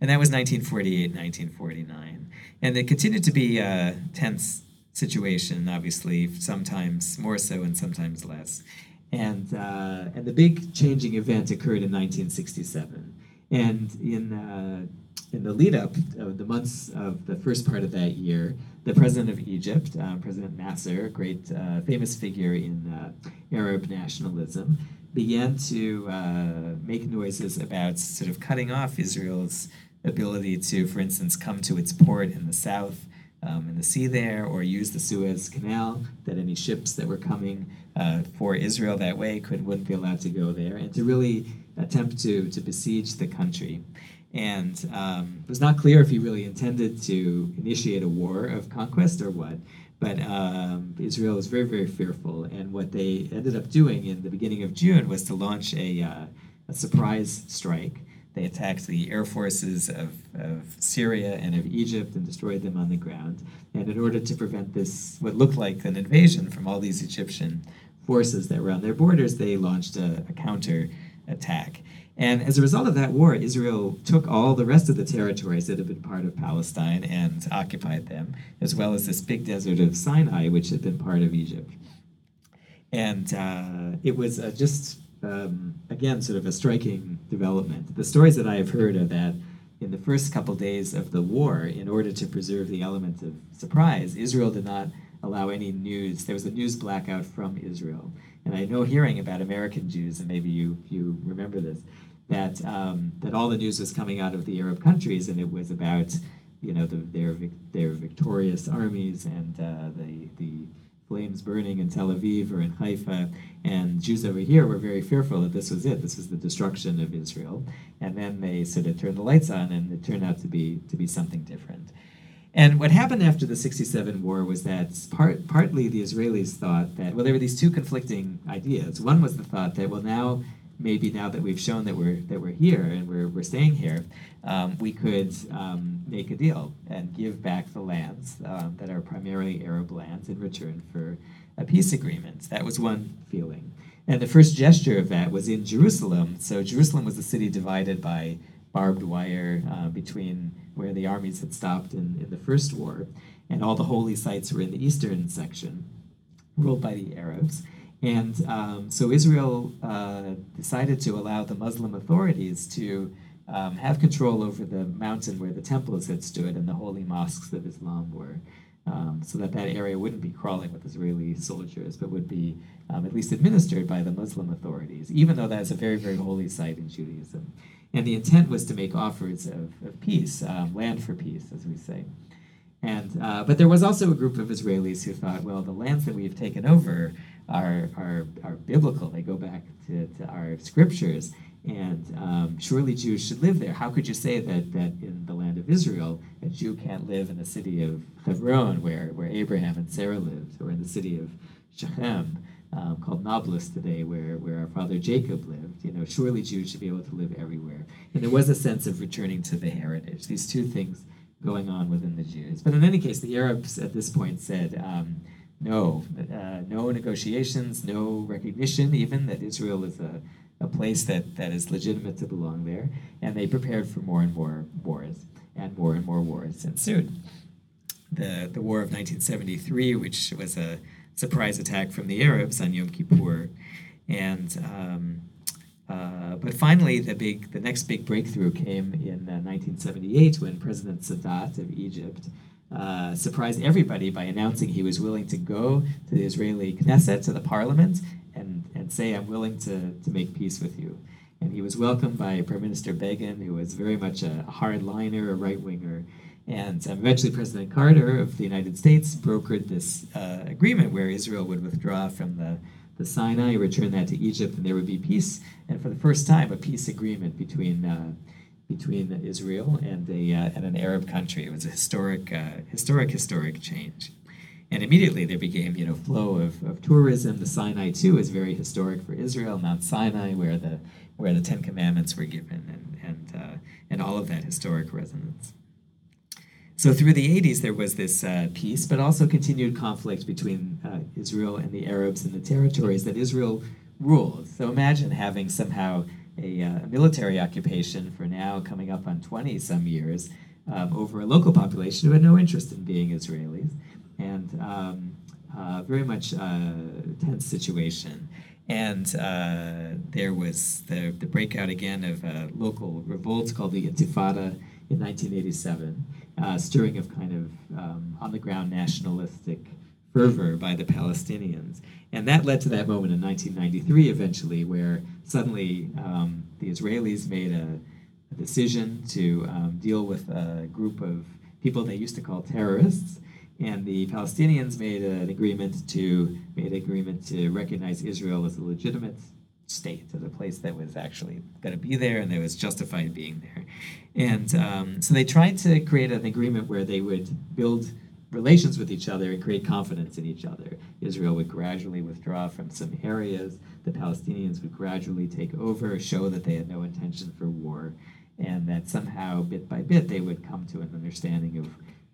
And that was 1948, 1949. And it continued to be a tense situation, obviously, sometimes more so and sometimes less. And, uh, and the big changing event occurred in 1967. And in, uh, in the lead up of the months of the first part of that year, the president of Egypt, uh, President Nasser, a great uh, famous figure in uh, Arab nationalism, began to uh, make noises about sort of cutting off Israel's ability to, for instance, come to its port in the south, um, in the sea there, or use the Suez Canal, that any ships that were coming uh, for Israel that way could wouldn't be allowed to go there, and to really attempt to, to besiege the country. And um, it was not clear if he really intended to initiate a war of conquest or what. But um, Israel was very, very fearful. And what they ended up doing in the beginning of June was to launch a, uh, a surprise strike. They attacked the air forces of, of Syria and of Egypt and destroyed them on the ground. And in order to prevent this, what looked like an invasion from all these Egyptian forces that were on their borders, they launched a, a counter attack. And as a result of that war, Israel took all the rest of the territories that had been part of Palestine and occupied them, as well as this big desert of Sinai, which had been part of Egypt. And uh, it was uh, just, um, again, sort of a striking development. The stories that I have heard are that in the first couple days of the war, in order to preserve the element of surprise, Israel did not allow any news. There was a news blackout from Israel. And I know hearing about American Jews, and maybe you, you remember this, that um, that all the news was coming out of the Arab countries, and it was about you know the, their their victorious armies and uh, the the flames burning in Tel Aviv or in Haifa, and Jews over here were very fearful that this was it. This was the destruction of Israel, and then they sort of turned the lights on, and it turned out to be to be something different. And what happened after the 67 war was that part, partly the Israelis thought that, well, there were these two conflicting ideas. One was the thought that, well, now maybe now that we've shown that we're that we're here and we're, we're staying here, um, we could um, make a deal and give back the lands um, that are primarily Arab lands in return for a peace agreement. That was one feeling. And the first gesture of that was in Jerusalem. So Jerusalem was a city divided by barbed wire uh, between where the armies had stopped in, in the first war, and all the holy sites were in the eastern section, ruled by the Arabs. And um, so Israel uh, decided to allow the Muslim authorities to um, have control over the mountain where the temples had stood and the holy mosques of Islam were, um, so that that area wouldn't be crawling with Israeli soldiers, but would be um, at least administered by the Muslim authorities, even though that's a very, very holy site in Judaism. And the intent was to make offers of, of peace, um, land for peace, as we say. And, uh, but there was also a group of Israelis who thought, well, the lands that we've taken over are, are, are biblical. They go back to, to our scriptures. And um, surely Jews should live there. How could you say that, that in the land of Israel, a Jew can't live in the city of Hebron, where, where Abraham and Sarah lived, or in the city of Shechem, um, called Nablus today, where, where our father Jacob lived? You know, surely Jews should be able to live everywhere. And there was a sense of returning to the heritage. These two things going on within the Jews. But in any case, the Arabs at this point said, um, no, uh, no negotiations, no recognition even that Israel is a, a place that, that is legitimate to belong there. And they prepared for more and more wars, and more and more wars ensued. The, the War of 1973, which was a surprise attack from the Arabs on Yom Kippur, and um, uh, but finally, the big, the next big breakthrough came in uh, 1978 when President Sadat of Egypt uh, surprised everybody by announcing he was willing to go to the Israeli Knesset, to the parliament, and, and say, I'm willing to, to make peace with you. And he was welcomed by Prime Minister Begin, who was very much a hardliner, a right winger. And um, eventually, President Carter of the United States brokered this uh, agreement where Israel would withdraw from the, the Sinai, return that to Egypt, and there would be peace. And for the first time, a peace agreement between uh, between Israel and a uh, and an Arab country. It was a historic, uh, historic, historic change. And immediately there became, you know, flow of, of tourism. The Sinai too is very historic for Israel. Mount Sinai, where the where the Ten Commandments were given, and and uh, and all of that historic resonance. So through the 80s, there was this uh, peace, but also continued conflict between uh, Israel and the Arabs in the territories that Israel ruled. So imagine having somehow a uh, military occupation for now coming up on 20 some years um, over a local population who had no interest in being Israelis. And um, uh, very much uh, tense situation. And uh, there was the, the breakout again of a local revolt called the Intifada in 1987, uh, stirring of kind of um, on the ground nationalistic fervor by the Palestinians. And that led to that moment in 1993 eventually, where suddenly um, the Israelis made a, a decision to um, deal with a group of people they used to call terrorists and the Palestinians made an agreement to made an agreement to recognize Israel as a legitimate state, as a place that was actually going to be there and that was justified being there. And um, so they tried to create an agreement where they would build relations with each other and create confidence in each other. Israel would gradually withdraw from some areas. The Palestinians would gradually take over, show that they had no intention for war, and that somehow, bit by bit, they would come to an understanding of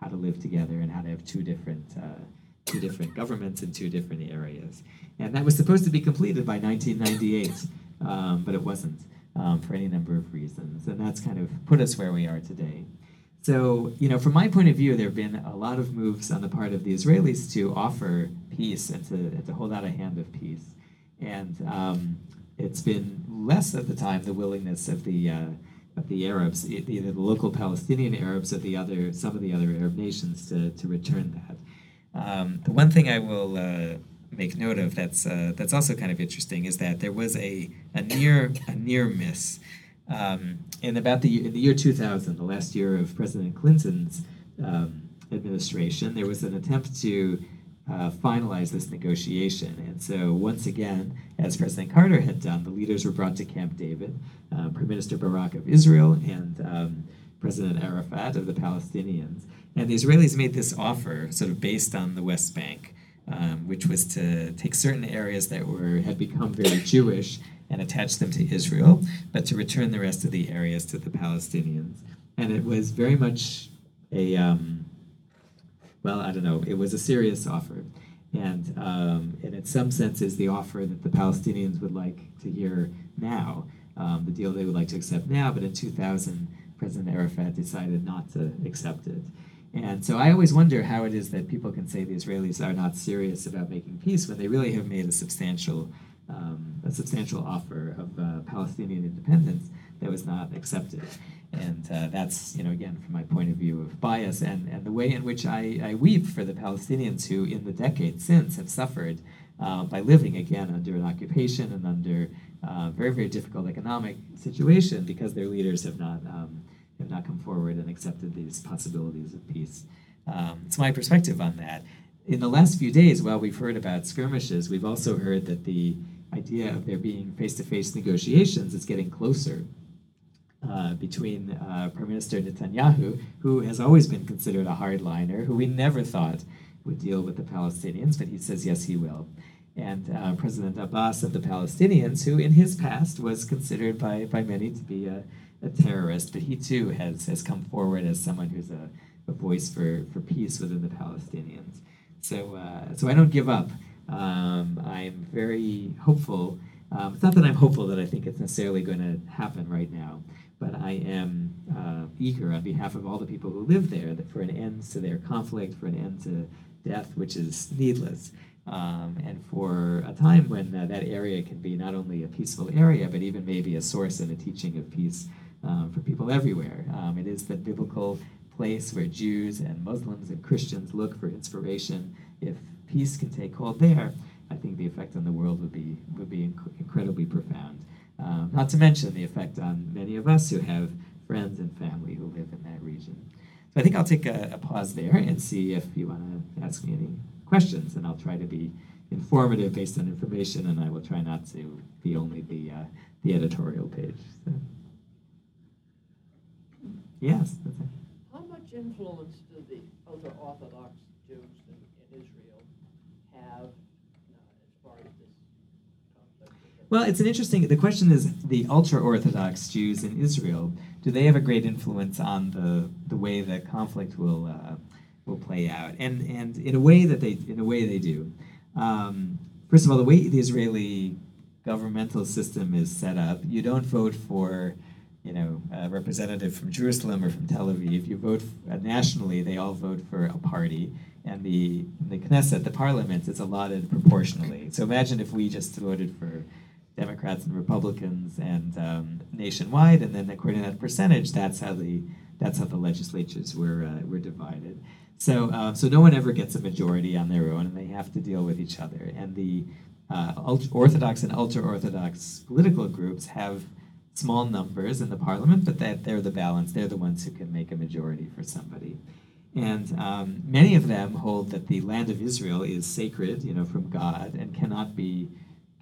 how to live together and how to have two different uh, two different governments in two different areas. And that was supposed to be completed by 1998, um, but it wasn't um, for any number of reasons. And that's kind of put us where we are today. So, you know, from my point of view, there have been a lot of moves on the part of the Israelis to offer peace and to, and to hold out a hand of peace. And um, it's been less at the time the willingness of the uh, of the Arabs, either the local Palestinian Arabs or the other some of the other Arab nations to, to return that. Um, the one thing I will uh, make note of that's uh, that's also kind of interesting is that there was a, a near a near miss um, in about the in the year 2000, the last year of President Clinton's um, administration. There was an attempt to uh, finalize this negotiation. And so, once again, as President Carter had done, the leaders were brought to Camp David, uh, Prime Minister Barak of Israel and um, President Arafat of the Palestinians. And the Israelis made this offer, sort of based on the West Bank, um, which was to take certain areas that were had become very Jewish and attach them to Israel, but to return the rest of the areas to the Palestinians. And it was very much a um, well, I don't know, it was a serious offer. And, um, and in some senses, the offer that the Palestinians would like to hear now, um, the deal they would like to accept now, but in 2000, President Arafat decided not to accept it. And so I always wonder how it is that people can say the Israelis are not serious about making peace when they really have made a substantial, um, a substantial offer of uh, Palestinian independence that was not accepted. And uh, that's, you know, again, from my point of view of bias and, and the way in which I, I weep for the Palestinians who, in the decades since, have suffered uh, by living again under an occupation and under uh, very, very difficult economic situation because their leaders have not, um, have not come forward and accepted these possibilities of peace. Um, it's my perspective on that. In the last few days, while we've heard about skirmishes, we've also heard that the idea of there being face to face negotiations is getting closer uh, between uh, Prime Minister Netanyahu, who has always been considered a hardliner, who we never thought would deal with the Palestinians, but he says yes, he will. And uh, President Abbas of the Palestinians, who in his past was considered by, by many to be a, a terrorist, but he too has, has come forward as someone who's a, a voice for, for peace within the Palestinians. So, uh, so I don't give up. Um, I'm very hopeful. Um, it's not that I'm hopeful that I think it's necessarily going to happen right now, but I am uh, eager on behalf of all the people who live there for an end to their conflict, for an end to death, which is needless, um, and for a time when uh, that area can be not only a peaceful area, but even maybe a source and a teaching of peace um, for people everywhere. Um, it is the biblical place where Jews and Muslims and Christians look for inspiration. If peace can take hold there, I think the effect on the world would be would be inc- incredibly profound. Um, not to mention the effect on many of us who have friends and family who live in that region. So I think I'll take a, a pause there and see if you want to ask me any questions, and I'll try to be informative based on information, and I will try not to be only the uh, the editorial page. So. Yes. How much influence do the ultra Orthodox Jews in, in Israel have well, it's an interesting. The question is the ultra Orthodox Jews in Israel. Do they have a great influence on the the way the conflict will uh, will play out? And and in a way that they in a way they do. Um, first of all, the way the Israeli governmental system is set up, you don't vote for, you know, a representative from Jerusalem or from Tel Aviv. If you vote uh, nationally; they all vote for a party, and the the Knesset, the parliament, is allotted proportionally. So imagine if we just voted for Democrats and Republicans and um, nationwide, and then according to that percentage, that's how the that's how the legislatures were uh, were divided. So um, so no one ever gets a majority on their own, and they have to deal with each other. And the uh, Orthodox and ultra Orthodox political groups have small numbers in the parliament, but that they're the balance. They're the ones who can make a majority for somebody. And um, many of them hold that the land of Israel is sacred, you know, from God and cannot be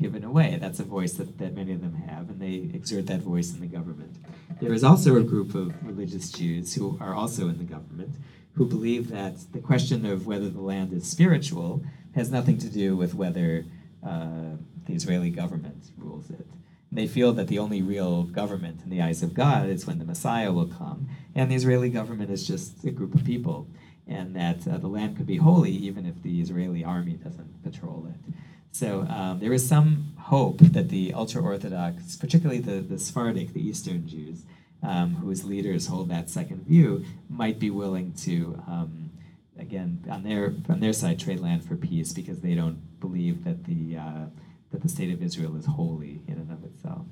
given away. That's a voice that, that many of them have, and they exert that voice in the government. There is also a group of religious Jews who are also in the government who believe that the question of whether the land is spiritual has nothing to do with whether uh, the Israeli government rules it. They feel that the only real government in the eyes of God is when the Messiah will come, and the Israeli government is just a group of people, and that uh, the land could be holy even if the Israeli army doesn't patrol it. So um, there is some hope that the ultra Orthodox, particularly the, the Sephardic, the Eastern Jews, um, whose leaders hold that second view, might be willing to, um, again, on their on their side, trade land for peace because they don't believe that the uh, that the state of Israel is holy in and of itself.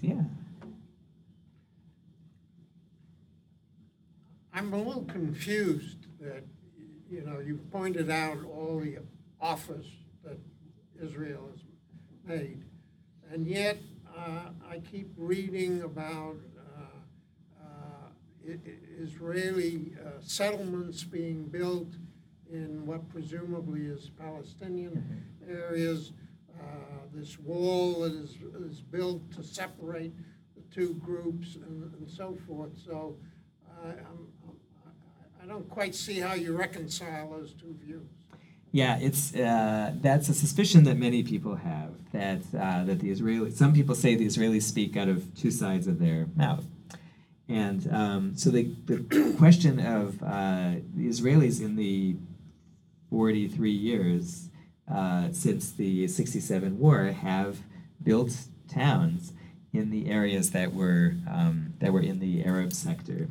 Yeah. I'm a little confused that, you know, you pointed out all the offers that Israel has made, and yet uh, I keep reading about uh, uh, Israeli uh, settlements being built in what presumably is Palestinian mm-hmm. areas. Uh, this wall that is, is built to separate the two groups and, and so forth. So I'm, I don't quite see how you reconcile those two views. Yeah, it's uh, that's a suspicion that many people have that uh, that the Israeli some people say the Israelis speak out of two sides of their mouth, and um, so the, the question of uh, the Israelis in the forty three years uh, since the sixty seven war have built towns in the areas that were um, that were in the Arab sector,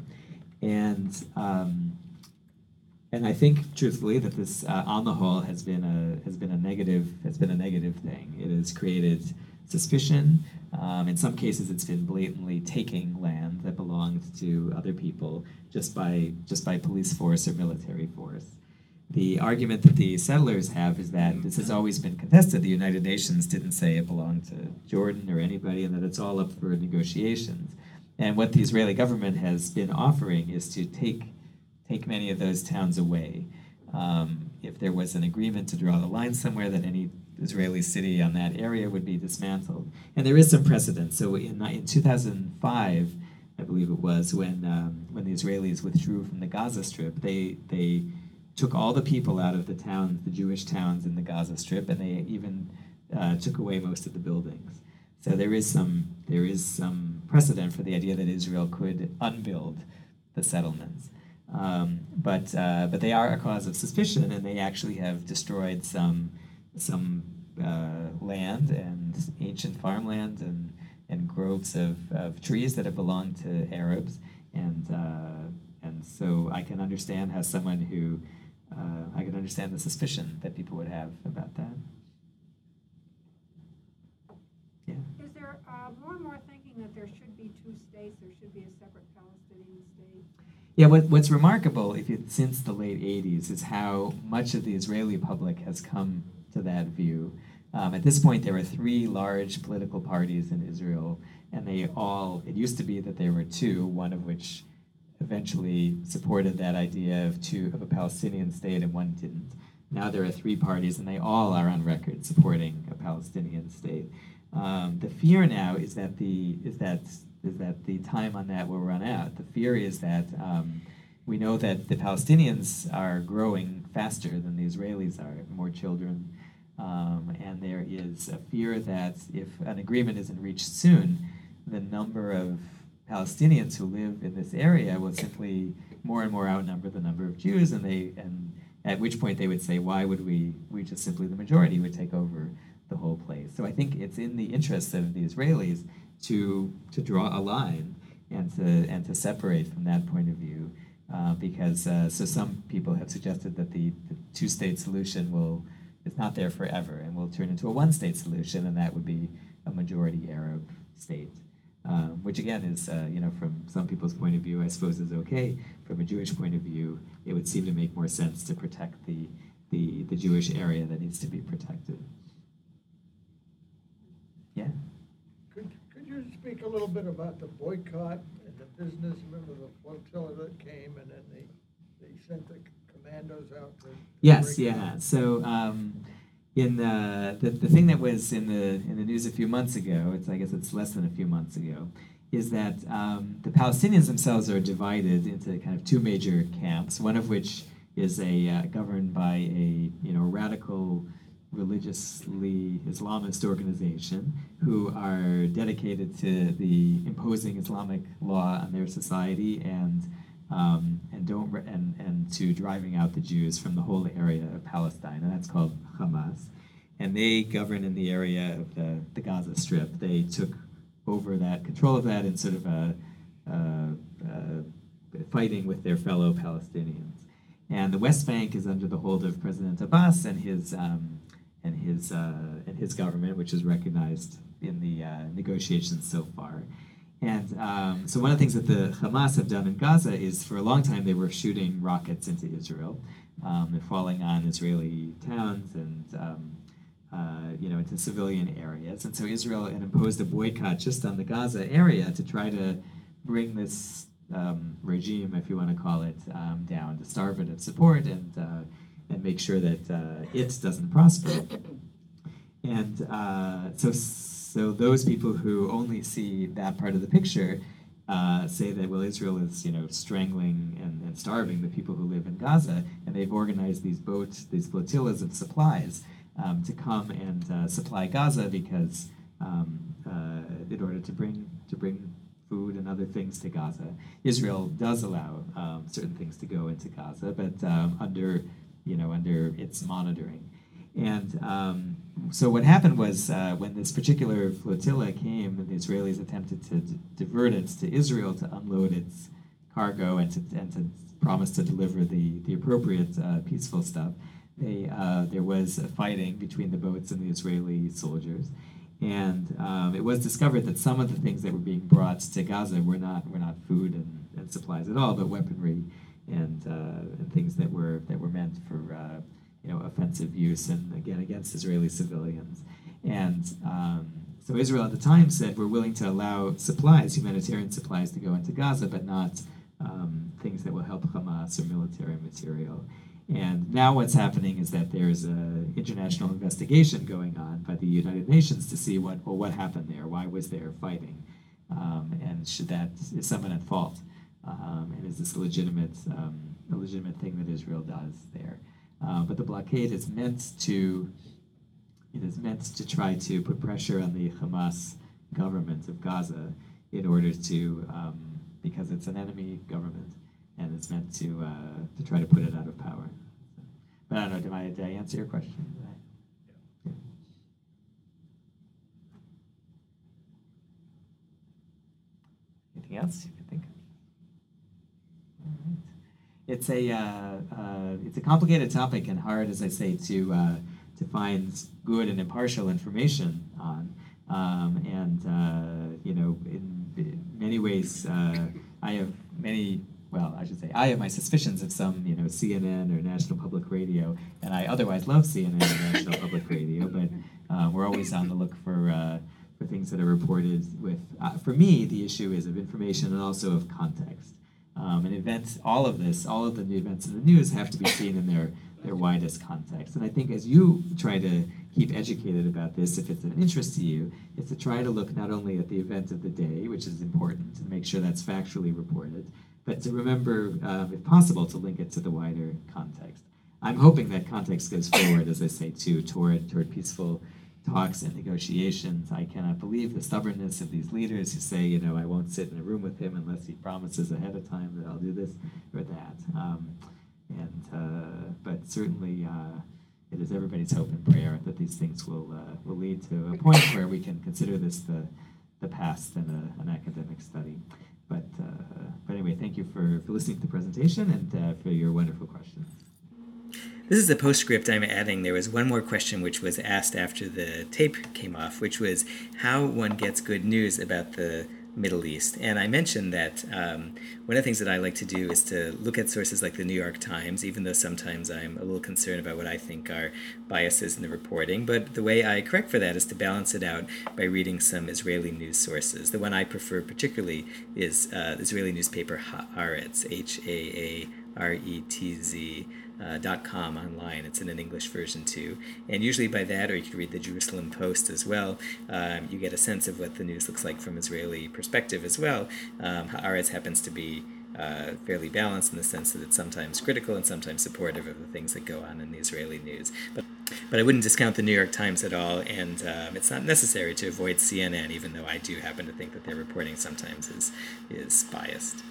and um, and I think truthfully that this, uh, on the whole, has been a has been a negative has been a negative thing. It has created suspicion. Um, in some cases, it's been blatantly taking land that belonged to other people just by just by police force or military force. The argument that the settlers have is that this has always been contested. The United Nations didn't say it belonged to Jordan or anybody, and that it's all up for negotiations. And what the Israeli government has been offering is to take take many of those towns away. Um, if there was an agreement to draw the line somewhere, that any Israeli city on that area would be dismantled. And there is some precedent. So in, in 2005, I believe it was, when, um, when the Israelis withdrew from the Gaza Strip, they, they took all the people out of the towns, the Jewish towns in the Gaza Strip, and they even uh, took away most of the buildings. So there is some there is some precedent for the idea that Israel could unbuild the settlements. Um, but uh, but they are a cause of suspicion, and they actually have destroyed some some uh, land and ancient farmland and and groves of, of trees that have belonged to Arabs, and uh, and so I can understand how someone who uh, I can understand the suspicion that people would have about that. Yeah. Is there uh, more and more thinking that there should be two states? There should be a separate. Yeah, what, what's remarkable, if you, since the late '80s, is how much of the Israeli public has come to that view. Um, at this point, there are three large political parties in Israel, and they all. It used to be that there were two, one of which eventually supported that idea of two of a Palestinian state, and one didn't. Now there are three parties, and they all are on record supporting a Palestinian state. Um, the fear now is that the is that is that the time on that will run out. The fear is that um, we know that the Palestinians are growing faster than the Israelis are, more children, um, and there is a fear that if an agreement isn't reached soon, the number of Palestinians who live in this area will simply more and more outnumber the number of Jews, and they and At which point they would say, why would we, we just simply, the majority would take over the whole place. So I think it's in the interests of the Israelis to, to draw a line and to, and to separate from that point of view. Uh, because uh, so some people have suggested that the, the two-state solution will is not there forever and will turn into a one-state solution, and that would be a majority Arab state, um, which again is uh, you know from some people's point of view, I suppose is okay. From a Jewish point of view, it would seem to make more sense to protect the the, the Jewish area that needs to be protected. Yeah. Could, could you speak a little bit about the boycott and the business? Remember the flotilla that came and then they, they sent the commandos out to. Yes, break it yeah. up? So um, in the, the the thing that was in the in the news a few months ago, it's I guess it's less than a few months ago, is that um, the Palestinians themselves are divided into kind of two major camps. One of which is a uh, governed by a you know radical religiously Islamist organization who are dedicated to the imposing Islamic law on their society and um, and don't re- and and to driving out the Jews from the whole area of Palestine, and that's called Hamas. And they govern in the area of the, the Gaza Strip. They took over that control of that in sort of a, uh, uh, fighting with their fellow Palestinians. And the West Bank is under the hold of President Abbas and his um, and his uh, and his government, which is recognized in the uh, negotiations so far. And um, so one of the things that the Hamas have done in Gaza is for a long time they were shooting rockets into Israel. Um, they're falling on Israeli towns and um, uh, you know into civilian areas. And so Israel had imposed a boycott just on the Gaza area to try to bring this um, regime, if you want to call it, um, down, to starve it of support and uh, and make sure that uh, it doesn't prosper. And uh, so, so those people who only see that part of the picture uh, say that well, Israel is you know strangling and, and starving the people who live in Gaza, and they've organized these boats, these flotillas of supplies um, to come and uh, supply Gaza because um, uh, in order to bring to bring food and other things to Gaza, Israel does allow um, certain things to go into Gaza, but um, under you know under its monitoring. And um, so what happened was uh, when this particular flotilla came, the Israelis attempted to d- divert it to Israel to unload its cargo and to, and to promise to deliver the, the appropriate uh, peaceful stuff. They, uh, there was fighting between the boats and the Israeli soldiers. And um, it was discovered that some of the things that were being brought to Gaza were not, were not food and, and supplies at all, but weaponry and, uh, and things that were, that were meant for uh, you know, offensive use and again against Israeli civilians. And um, so Israel at the time said we're willing to allow supplies, humanitarian supplies, to go into Gaza, but not um, things that will help Hamas or military material. And now what's happening is that there's an international investigation going on by the United Nations to see what well what happened there, why was there fighting, um, and should that is someone at fault, um, and is this a legitimate um, a legitimate thing that Israel does there? Uh, but the blockade is meant to it is meant to try to put pressure on the Hamas government of Gaza in order to um, because it's an enemy government and it's meant to uh, to try to put it out of power. But I don't know. Did I, did I answer your question? Did I- yeah. Anything else you can think of? All right. It's a uh, uh, it's a complicated topic and hard, as I say, to uh, to find good and impartial information on. Um, and uh, you know, in, in many ways, uh, I have many. Well, I should say I have my suspicions of some, you know, CNN or National Public Radio, and I otherwise love CNN and National Public Radio. But uh, we're always on the look for uh, for things that are reported with. Uh, for me, the issue is of information and also of context. Um, an event, all of this, all of the new events in the news have to be seen in their, their widest context. And I think as you try to keep educated about this, if it's of interest to you, is to try to look not only at the event of the day, which is important, and make sure that's factually reported, but to remember, um, if possible, to link it to the wider context. I'm hoping that context goes forward, as I say, too, toward, toward peaceful talks and negotiations. I cannot believe the stubbornness of these leaders who say, you know, I won't sit in a room with him unless he promises ahead of time that I'll do this or that. Um, and uh, but certainly uh, it is everybody's hope and prayer that these things will uh, will lead to a point where we can consider this the the past and a, an academic study. But uh, but anyway, thank you for, for listening to the presentation and uh, for your wonderful questions. This is the postscript I'm adding. There was one more question which was asked after the tape came off, which was how one gets good news about the Middle East. And I mentioned that um, one of the things that I like to do is to look at sources like the New York Times, even though sometimes I'm a little concerned about what I think are biases in the reporting. But the way I correct for that is to balance it out by reading some Israeli news sources. The one I prefer particularly is uh, the Israeli newspaper Haaretz, H A A R E T Z uh, .com online. It's in an English version too. And usually by that, or you can read the Jerusalem Post as well, um, you get a sense of what the news looks like from Israeli perspective as well. Um, Haaretz happens to be uh, fairly balanced in the sense that it's sometimes critical and sometimes supportive of the things that go on in the Israeli news. But, but I wouldn't discount the New York Times at all, and um, it's not necessary to avoid CNN, even though I do happen to think that their reporting sometimes is, is biased.